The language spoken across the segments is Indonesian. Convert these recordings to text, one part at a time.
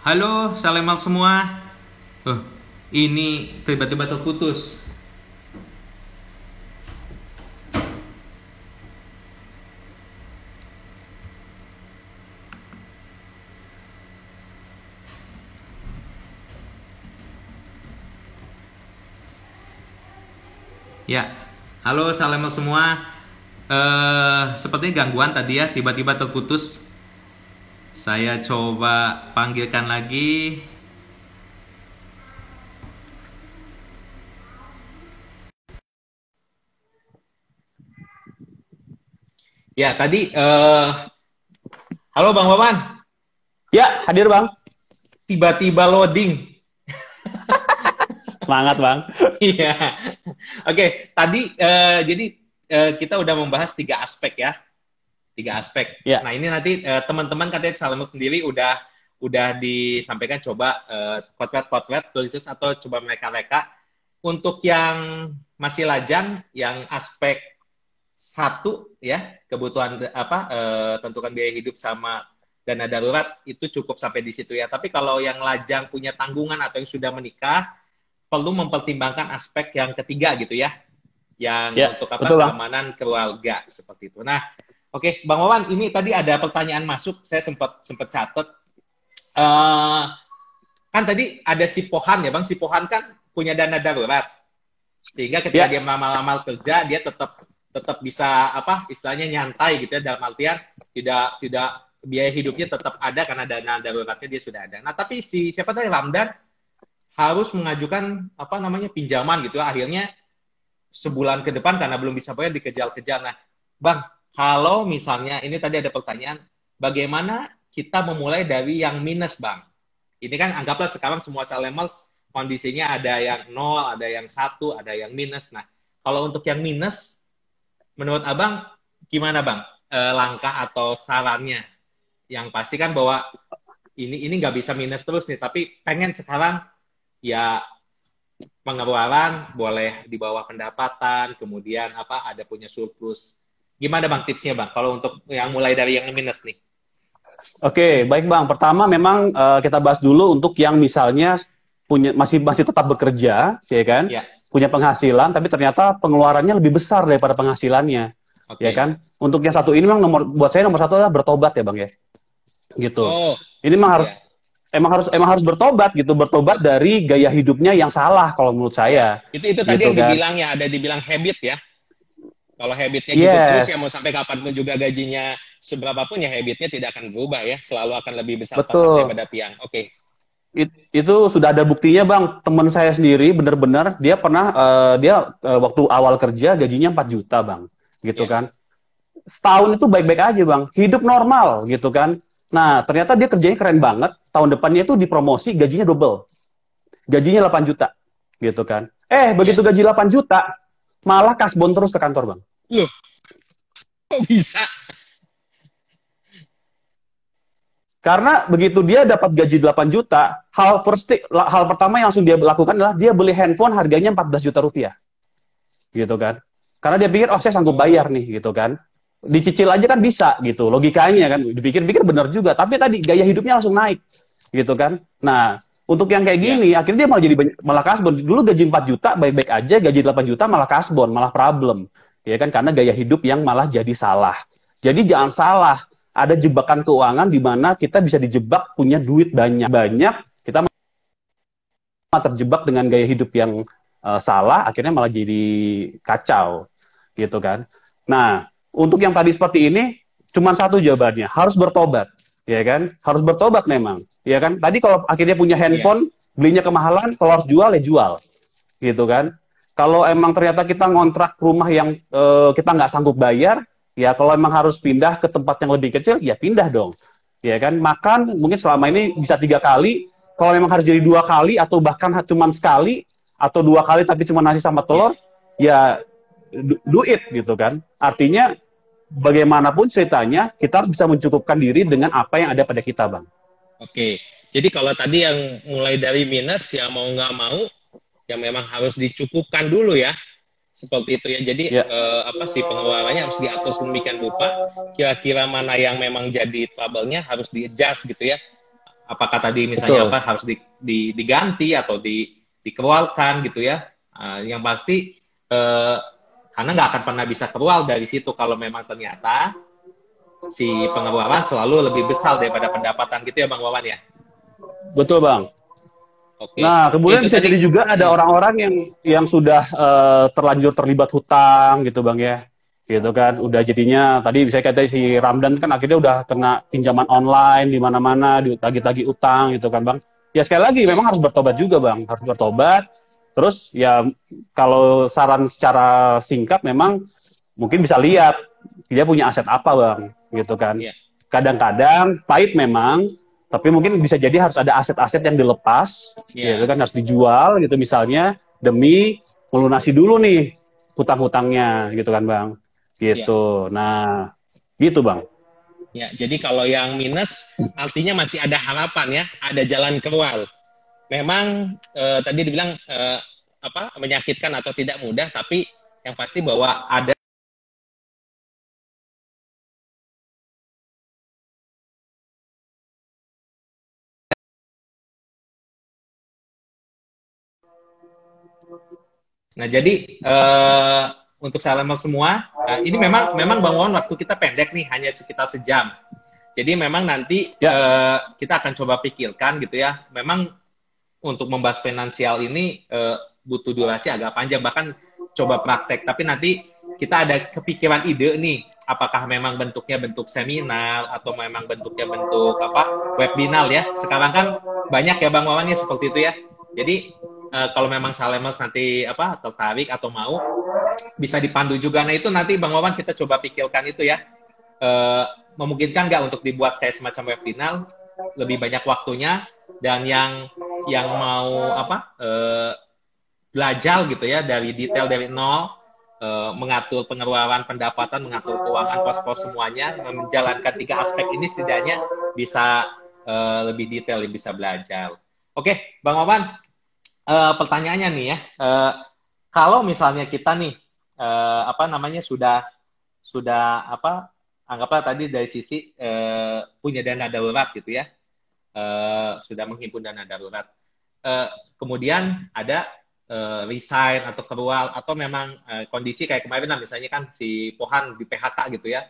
Halo, Salemal semua. Oh, ini tiba-tiba terputus. Ya, halo Salemal semua. Eh, sepertinya gangguan tadi ya, tiba-tiba terputus. Saya coba panggilkan lagi. Ya, tadi eh Halo Bang Wawan. Ya, hadir Bang. Tiba-tiba loading. Semangat Bang. Iya. Oke, tadi eh, jadi eh, kita udah membahas tiga aspek ya. Tiga aspek. Ya. Nah, ini nanti eh, teman-teman katanya Salmo sendiri udah udah disampaikan coba eh, kotlet-kotlet tulisan atau coba mereka-reka untuk yang masih lajang yang aspek satu ya kebutuhan apa eh, tentukan biaya hidup sama dana darurat itu cukup sampai di situ ya. Tapi kalau yang lajang punya tanggungan atau yang sudah menikah perlu mempertimbangkan aspek yang ketiga gitu ya, yang Ya, untuk apa betul, keamanan keluarga seperti itu. Nah, oke Bang Wawan, ini tadi ada pertanyaan masuk, saya sempat sempat catat. Eh, kan tadi ada si Pohan ya Bang, si Pohan kan punya dana darurat, sehingga ketika Ya. dia melamar-lamar kerja dia tetap tetap bisa apa istilahnya nyantai gitu ya dalam artian tidak tidak biaya hidupnya tetap ada karena dana daruratnya dia sudah ada. Nah tapi si siapa tadi Ramdan harus mengajukan apa namanya pinjaman gitu akhirnya sebulan ke depan karena belum bisa bayar dikejar-kejar. Nah, Bang, kalau misalnya ini tadi ada pertanyaan, bagaimana kita memulai dari yang minus, Bang? Ini kan anggaplah sekarang semua salemals kondisinya ada yang nol, ada yang satu, ada yang minus. Nah, kalau untuk yang minus, menurut Abang gimana, Bang? Eh, langkah atau sarannya? Yang pasti kan bahwa ini ini nggak bisa minus terus nih, tapi pengen sekarang ya pengeluaran boleh di bawah pendapatan, kemudian apa ada punya surplus. Gimana bang tipsnya bang? Kalau untuk yang mulai dari yang minus nih. Oke, baik Bang. Pertama memang eh, kita bahas dulu untuk yang misalnya punya masih masih tetap bekerja, ya kan? Ya. Punya penghasilan tapi ternyata pengeluarannya lebih besar daripada penghasilannya, Oke. ya kan? Untuk yang satu ini memang nomor buat saya nomor satu adalah bertobat ya, Bang ya. Gitu. Oh, Ini memang harus iya. emang harus emang harus bertobat gitu, bertobat dari gaya hidupnya yang salah kalau menurut saya. itu itu tadi Gitu yang kan. dibilang ya ada dibilang habit ya. Kalau habitnya gitu Yes. terus ya mau sampai kapan pun juga gajinya seberapapun ya habitnya tidak akan berubah ya. Selalu akan lebih besar Betul. pasarnya pada tiang. Oke. It- itu sudah ada buktinya bang teman saya sendiri benar-benar dia pernah eh, dia eh, waktu awal kerja gajinya 4 juta bang gitu Iya. kan setahun itu baik-baik aja bang hidup normal gitu kan nah ternyata dia kerjanya keren banget tahun depannya itu dipromosi gajinya double gajinya 8 juta gitu kan eh begitu gaji 8 juta malah kasbon terus ke kantor bang Loh. Kok bisa? Karena begitu dia dapat gaji 8 juta, hal first hal pertama yang langsung dia lakukan adalah dia beli handphone harganya 14 juta rupiah. Gitu kan. Karena dia pikir, oh saya sanggup bayar nih, gitu kan. Dicicil aja kan bisa, gitu. Logikanya kan. Dipikir-pikir benar juga. Tapi tadi gaya hidupnya langsung naik. Gitu kan. Nah, untuk yang kayak gini, akhirnya dia malah jadi malah kasbon. Dulu gaji 4 juta, baik-baik aja. Gaji 8 juta malah kasbon, malah problem. Ya kan, karena gaya hidup yang malah jadi salah. Jadi jangan salah. Ada jebakan keuangan di mana kita bisa dijebak punya duit banyak banyak kita malah terjebak dengan gaya hidup yang eh, salah akhirnya malah jadi kacau. Gitu kan. Nah untuk yang tadi seperti ini cuma satu jawabannya harus bertobat. Ya kan? Harus bertobat memang. Ya kan? Tadi kalau akhirnya punya handphone belinya kemahalan kalau harus jual ya jual. Gitu kan kalau emang ternyata kita ngontrak rumah yang eh, kita nggak sanggup bayar ya kalau emang harus pindah ke tempat yang lebih kecil ya pindah dong. Ya kan? Makan mungkin selama ini bisa tiga kali. Kalau memang harus jadi dua kali atau bahkan cuma sekali atau dua kali tapi cuma nasi sama telur ya do do it gitu kan. Artinya bagaimanapun ceritanya kita harus bisa mencukupkan diri dengan apa yang ada pada kita bang. Oke. Jadi kalau tadi yang mulai dari minus ya mau nggak mau ya memang harus dicukupkan dulu ya. Seperti itu ya. Jadi Ya. eh, apa sih pengeluarannya harus diatur sedemikian rupa. Kira-kira mana yang memang jadi trouble-nya harus di-adjust gitu ya. apakah tadi misalnya Betul. apa harus di, di, diganti atau di, dikeluarkan gitu ya. Uh, yang pasti uh, karena nggak akan pernah bisa keluar dari situ kalau memang ternyata si pengeluaran selalu lebih besar daripada pendapatan gitu ya Bang Wawan ya. Betul Bang. Oke. Nah, kemudian bisa jadi juga ada orang-orang yang yang sudah uh, terlanjur terlibat hutang gitu Bang ya. Gitu kan. Udah jadinya tadi bisa kata si Ramdan kan akhirnya udah kena pinjaman online di mana-mana ditagi-tagi utang gitu kan bang. Ya sekali lagi memang harus bertobat juga bang. Harus bertobat. Terus ya kalau saran secara singkat memang mungkin bisa lihat dia punya aset apa bang gitu kan. Iya. kadang-kadang pahit memang tapi mungkin bisa jadi harus ada aset-aset yang dilepas yeah. gitu kan harus dijual gitu misalnya demi melunasi dulu nih hutang-hutangnya gitu kan bang Gitu. Ya. Nah, gitu Bang. Ya, jadi kalau yang minus artinya masih ada harapan ya, ada jalan keluar. Memang eh, tadi dibilang eh, apa menyakitkan atau tidak mudah, tapi yang pasti bahwa ada Nah, jadi eh, untuk salaman semua. Nah, ini memang memang Bang Wawan waktu kita pendek nih, hanya sekitar sejam. Jadi memang nanti ya. uh, kita akan coba pikirkan gitu ya. Memang untuk membahas finansial ini uh, butuh durasi agak panjang, bahkan coba praktek. Tapi nanti kita ada kepikiran ide nih, apakah memang bentuknya bentuk seminar atau memang bentuknya bentuk apa webinar ya. Sekarang kan banyak ya Bang Wawan ya seperti itu ya. Jadi uh, kalau memang Salemas nanti apa tertarik atau mau bisa dipandu juga. Nah itu nanti Bang Wawan kita coba pikirkan itu ya. Uh, memungkinkan nggak untuk dibuat kayak semacam webinar lebih banyak waktunya dan yang yang mau apa uh, belajar gitu ya dari detail dari nol uh, mengatur pengeluaran pendapatan mengatur keuangan pos-pos semuanya menjalankan tiga aspek ini setidaknya bisa lebih detail bisa belajar oke bang Wawan uh, pertanyaannya nih ya, uh, kalau misalnya kita nih uh, apa namanya sudah sudah apa anggaplah tadi dari sisi uh, punya dana darurat gitu ya, uh, sudah menghimpun dana darurat, uh, kemudian ada uh, resign atau keluar atau memang uh, kondisi kayak kemarin lah misalnya kan si Pohan di PHK gitu ya,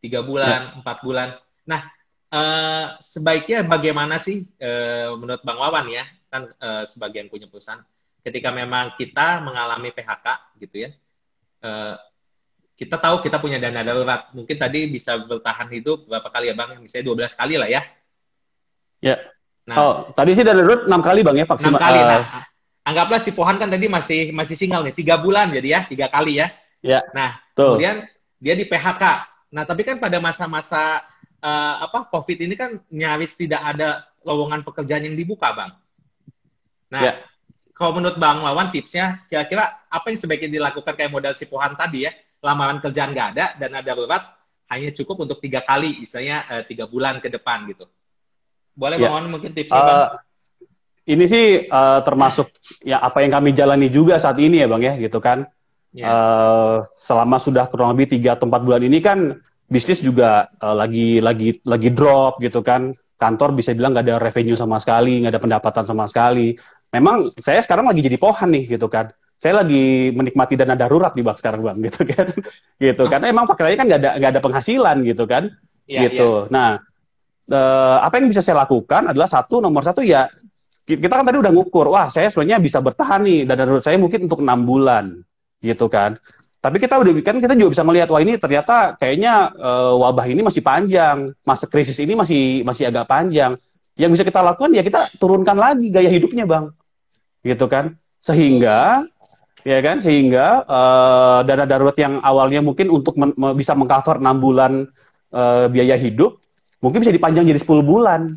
tiga bulan, ya. empat bulan. Nah, uh, sebaiknya bagaimana sih uh, menurut Bang Wawan ya kan uh, sebagian punya perusahaan. Ketika memang kita mengalami PHK gitu ya uh, kita tahu kita punya dana darurat. Mungkin tadi bisa bertahan hidup berapa kali ya bang? Misalnya 12 kali lah ya. Ya. Nah, oh tadi sih dana darurat enam kali bang ya vaksin 6 kali. uh, nah anggaplah si Pohan kan tadi masih masih single nih tiga bulan jadi ya tiga kali ya. Ya. Nah tuh. kemudian dia di PHK nah tapi kan pada masa-masa uh, apa COVID ini kan nyaris tidak ada lowongan pekerjaan yang dibuka bang Nah, ya. kalau menurut Bang Wawan tipsnya, kira-kira apa yang sebaiknya dilakukan kayak modal si Pohan tadi ya, lamaran kerjaan nggak ada, dan ada darurat hanya cukup untuk tiga kali, istilahnya uh, tiga bulan ke depan gitu. Boleh ya. Bang Wawan mungkin tipsnya uh, Bang? Ini sih uh, termasuk ya apa yang kami jalani juga saat ini ya Bang ya, gitu kan. Ya. Uh, selama sudah kurang lebih tiga atau empat bulan ini kan bisnis juga uh, lagi lagi lagi drop gitu kan kantor bisa bilang nggak ada revenue sama sekali, nggak ada pendapatan sama sekali memang saya sekarang lagi jadi pohan nih gitu kan. Saya lagi menikmati dana darurat nih bang sekarang bang gitu kan. Gitu oh. karena emang faktanya kan nggak ada nggak ada penghasilan gitu kan. Ya, gitu. ya. nah eh, apa yang bisa saya lakukan adalah satu nomor satu ya kita kan tadi udah ngukur wah saya sebenarnya bisa bertahan nih dana darurat saya mungkin untuk enam bulan gitu kan. Tapi kita udah kan kita juga bisa melihat wah ini ternyata kayaknya uh, wabah ini masih panjang masa krisis ini masih masih agak panjang. Yang bisa kita lakukan ya kita turunkan lagi gaya hidupnya bang gitu kan sehingga ya kan sehingga uh, dana darurat yang awalnya mungkin untuk men bisa mengcover enam bulan uh, biaya hidup mungkin bisa dipanjang jadi 10 bulan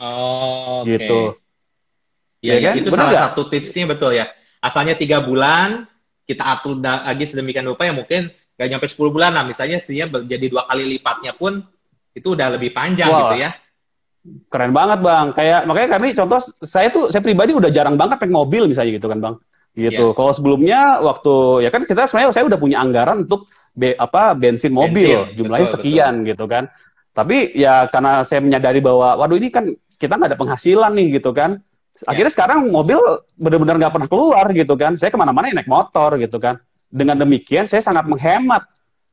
oh okay. gitu ya, ya, kan? itu Benar salah gak? satu tipsnya betul ya asalnya tiga bulan kita atur lagi sedemikian rupa ya mungkin gak nyampe 10 bulan lah misalnya setidaknya jadi dua kali lipatnya pun itu udah lebih panjang wow. gitu ya Keren banget bang. Kayak makanya kami contoh saya tuh saya pribadi udah jarang banget pakai mobil misalnya gitu kan bang. Gitu. Yeah. Kalau sebelumnya waktu ya kan kita sebenarnya saya udah punya anggaran untuk be, apa bensin mobil bensin, jumlahnya betul, sekian betul. gitu kan. Tapi ya karena saya menyadari bahwa, waduh ini kan kita nggak ada penghasilan nih gitu kan. Akhirnya ya. sekarang mobil benar-benar nggak pernah keluar gitu kan. Saya ke mana-mana ya naik motor gitu kan. Dengan demikian saya sangat menghemat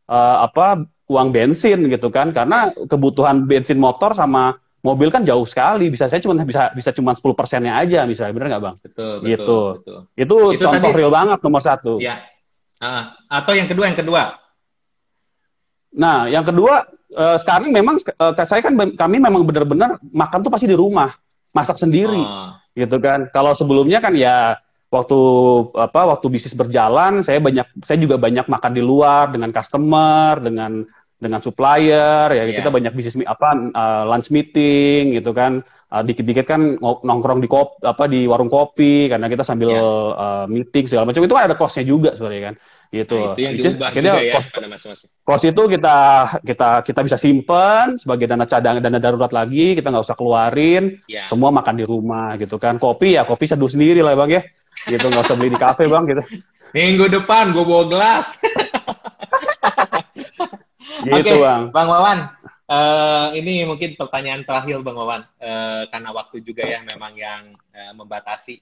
uh, apa uang bensin gitu kan. Karena kebutuhan bensin motor sama mobil kan jauh sekali. Bisa saya cuma bisa bisa cuma 10 persennya aja misalnya, benar nggak bang? Betul, betul, gitu. betul. Itu, itu contoh tadi, real banget nomor satu. Ya. Uh, atau yang kedua, yang kedua. Nah, yang kedua uh, sekarang memang uh, saya kan kami memang benar-benar makan tuh pasti di rumah, masak sendiri, oh. gitu kan. Kalau sebelumnya kan ya waktu apa waktu bisnis berjalan, saya banyak saya juga banyak makan di luar dengan customer, dengan dengan supplier ya yeah. kita banyak bisnis apa uh, lunch meeting gitu kan uh, dikit-dikit kan nongkrong di kop apa di warung kopi karena kita sambil yeah. Iya. uh, meeting segala macam itu kan ada costnya juga sebenarnya kan gitu nah, itu yang akhirnya juga ya cost, pada cost itu kita kita kita bisa simpen sebagai dana cadangan dana darurat lagi kita nggak usah keluarin yeah. semua makan di rumah gitu kan kopi ya kopi seduh sendiri lah bang ya gitu nggak usah beli di kafe bang gitu minggu depan gue bawa gelas Gitu, okay, Bang. Bang Wawan, uh, ini mungkin pertanyaan terakhir Bang Wawan, uh, karena waktu juga ya memang yang uh, membatasi.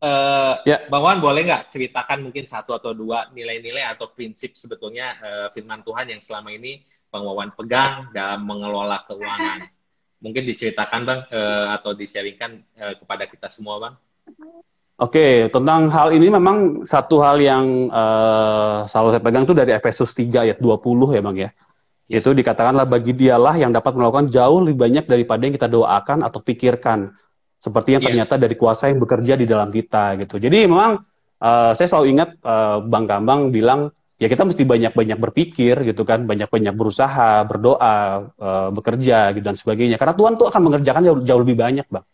Uh, ya. Bang Wawan boleh nggak ceritakan mungkin satu atau dua nilai-nilai atau prinsip sebetulnya uh, firman Tuhan yang selama ini Bang Wawan pegang dalam mengelola keuangan? Mungkin diceritakan Bang uh, atau disaringkan uh, kepada kita semua Bang. Oke, tentang hal ini memang satu hal yang uh, selalu saya pegang itu dari Efesus 3 ayat 20 ya Bang ya. Itu dikatakanlah bagi dialah yang dapat melakukan jauh lebih banyak daripada yang kita doakan atau pikirkan. Seperti yang yeah. ternyata dari kuasa yang bekerja di dalam kita gitu. Jadi memang uh, saya selalu ingat uh, Bang Kambang bilang ya kita mesti banyak-banyak berpikir gitu kan, banyak-banyak berusaha, berdoa, uh, bekerja gitu dan sebagainya. Karena Tuhan tuh akan mengerjakan jauh, jauh lebih banyak, Bang.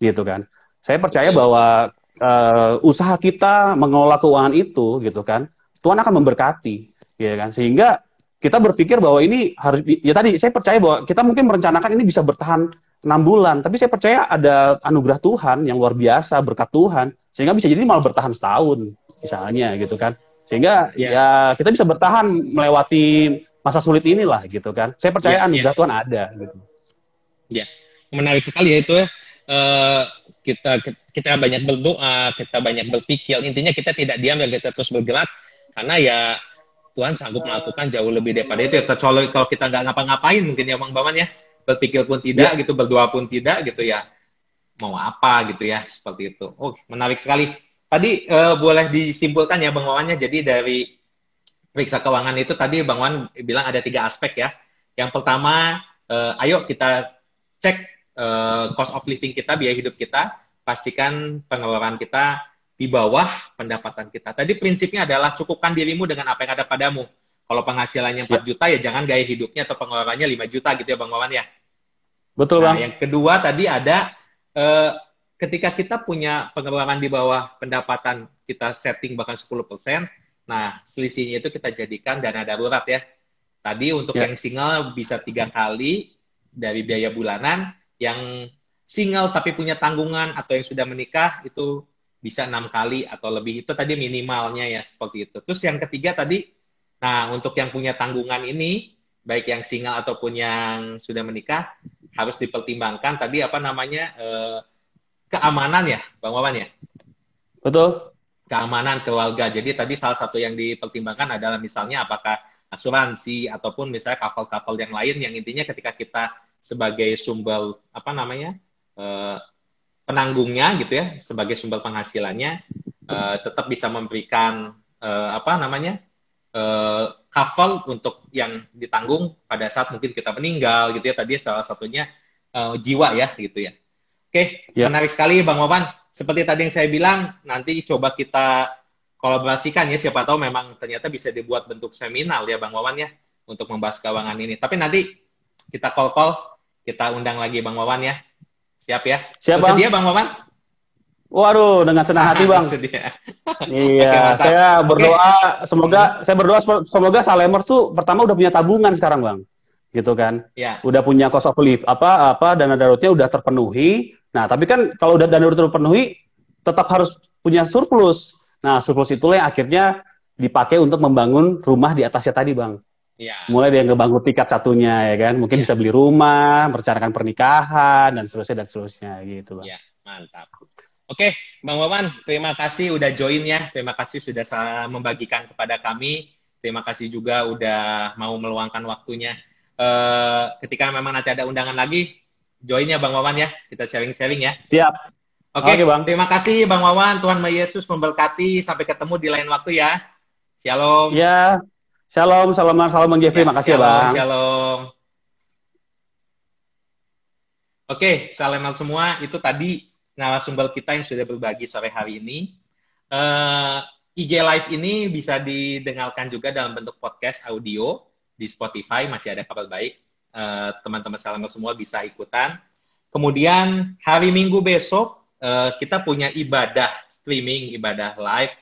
Gitu kan. Saya percaya bahwa uh, usaha kita mengelola keuangan itu gitu kan, Tuhan akan memberkati, ya kan. Sehingga kita berpikir bahwa ini harus ya tadi saya percaya bahwa kita mungkin merencanakan ini bisa bertahan enam bulan, tapi saya percaya ada anugerah Tuhan yang luar biasa berkat Tuhan sehingga bisa jadi malah bertahan setahun misalnya gitu kan. Sehingga yeah. ya kita bisa bertahan melewati masa sulit inilah gitu kan. Saya percaya yeah, anugerah yeah. Tuhan ada gitu. Ya, menarik sekali ya itu ya. Uh, kita kita banyak berdoa, kita banyak berpikir. Intinya kita tidak diam dan kita terus bergerak karena ya Tuhan sanggup melakukan jauh lebih daripada itu. Ya, kecuali kalau kita nggak ngapa-ngapain mungkin ya Bang Baman ya. Berpikir pun tidak ya. gitu, berdoa pun tidak gitu ya. Mau apa gitu ya, seperti itu. Oh, menarik sekali. Tadi uh, boleh disimpulkan ya Bang Wawan ya. Jadi dari periksa keuangan itu tadi Bang Wan bilang ada tiga aspek ya. Yang pertama, uh, ayo kita cek uh, cost of living kita, biaya hidup kita. Pastikan pengeluaran kita di bawah pendapatan kita. Tadi prinsipnya adalah cukupkan dirimu dengan apa yang ada padamu. Kalau penghasilannya 4 ya. juta ya jangan gaya hidupnya atau pengeluarannya 5 juta gitu ya Bang Wawan ya. Betul nah, Bang. Yang kedua tadi ada eh, ketika kita punya pengeluaran di bawah pendapatan kita setting bahkan 10%, nah selisihnya itu kita jadikan dana darurat ya. Tadi untuk ya. yang single bisa tiga kali dari biaya bulanan, yang single tapi punya tanggungan atau yang sudah menikah itu bisa enam kali atau lebih itu tadi minimalnya ya seperti itu. Terus yang ketiga tadi, nah untuk yang punya tanggungan ini baik yang single ataupun yang sudah menikah harus dipertimbangkan tadi apa namanya eh, keamanan ya, bang Wawan ya. Betul. Keamanan keluarga. Jadi tadi salah satu yang dipertimbangkan adalah misalnya apakah asuransi ataupun misalnya kapal-kapal yang lain yang intinya ketika kita sebagai sumber apa namanya eh, penanggungnya gitu ya sebagai sumber penghasilannya uh, tetap bisa memberikan uh, apa namanya uh, cover untuk yang ditanggung pada saat mungkin kita meninggal gitu ya. Tadi salah satunya uh, jiwa ya gitu ya. Oke ya. menarik sekali bang Wawan seperti tadi yang saya bilang nanti coba kita kolaborasikan ya. Siapa tahu memang ternyata bisa dibuat bentuk seminar ya bang Wawan ya untuk membahas keuangan ini. Tapi nanti kita call call kita undang lagi bang Wawan ya Siap ya? Siap, Bang. Sedia, Bang Maman? Waduh, dengan senang hati, Bang. Sedia. iya, Oke, saya berdoa Oke. semoga hmm. saya berdoa semoga Salemers tuh pertama udah punya tabungan sekarang, Bang. Gitu kan? Ya. Udah punya cost of live, apa apa dana daruratnya udah terpenuhi. Nah, tapi kan kalau udah dana darurat terpenuhi tetap harus punya surplus. Nah, surplus itulah yang akhirnya dipakai untuk membangun rumah di atasnya tadi, Bang. Ya. Mulai dari ngebangun tiket satunya ya kan, mungkin ya. bisa beli rumah, merencanakan pernikahan dan seterusnya dan seterusnya gitu, Bang. Ya, mantap. Oke, Bang Wawan, terima kasih udah join ya. Terima kasih sudah membagikan kepada kami. Terima kasih juga udah mau meluangkan waktunya. Uh, ketika memang nanti ada undangan lagi, join ya Bang Wawan ya. Kita sharing-sharing ya. Siap. Oke, okay, Bang. Terima kasih Bang Wawan. Tuhan Yesus memberkati. Sampai ketemu di lain waktu ya. Shalom. Ya, Shalom, salam, salam Bang Jeffrey. Ya, Makasih shalom, ya Bang. Shalom. Oke, salam semua. Itu tadi narasumber kita yang sudah berbagi sore hari ini. Uh, eh, IG Live ini bisa didengarkan juga dalam bentuk podcast audio di Spotify. Masih ada kabar baik. Uh, teman-teman salam semua bisa ikutan. Kemudian hari Minggu besok uh, kita punya ibadah streaming, ibadah live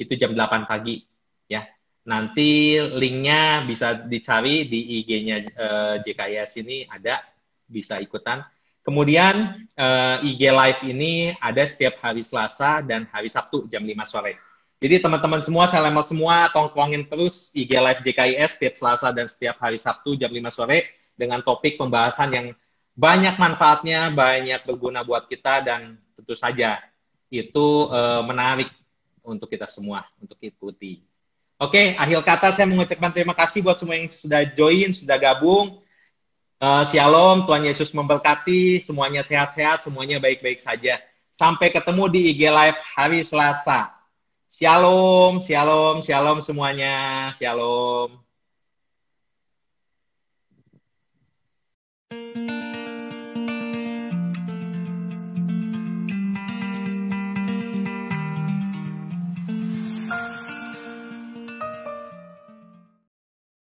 itu jam 8 pagi ya Nanti linknya bisa dicari di IG-nya uh, eh, JKIS ini ada, bisa ikutan. Kemudian uh, eh, IG Live ini ada setiap hari Selasa dan hari Sabtu jam 5 sore. Jadi teman-teman semua, saya lemah semua, tongkrongin terus IG Live JKIS setiap Selasa dan setiap hari Sabtu jam 5 sore dengan topik pembahasan yang banyak manfaatnya, banyak berguna buat kita dan tentu saja itu uh, menarik untuk kita semua untuk ikuti. Oke, akhir kata saya mengucapkan terima kasih buat semua yang sudah join, sudah gabung. Uh, shalom, Tuhan Yesus memberkati, semuanya sehat-sehat, semuanya baik-baik saja. Sampai ketemu di IG Live hari Selasa. Shalom, shalom, shalom semuanya. Shalom.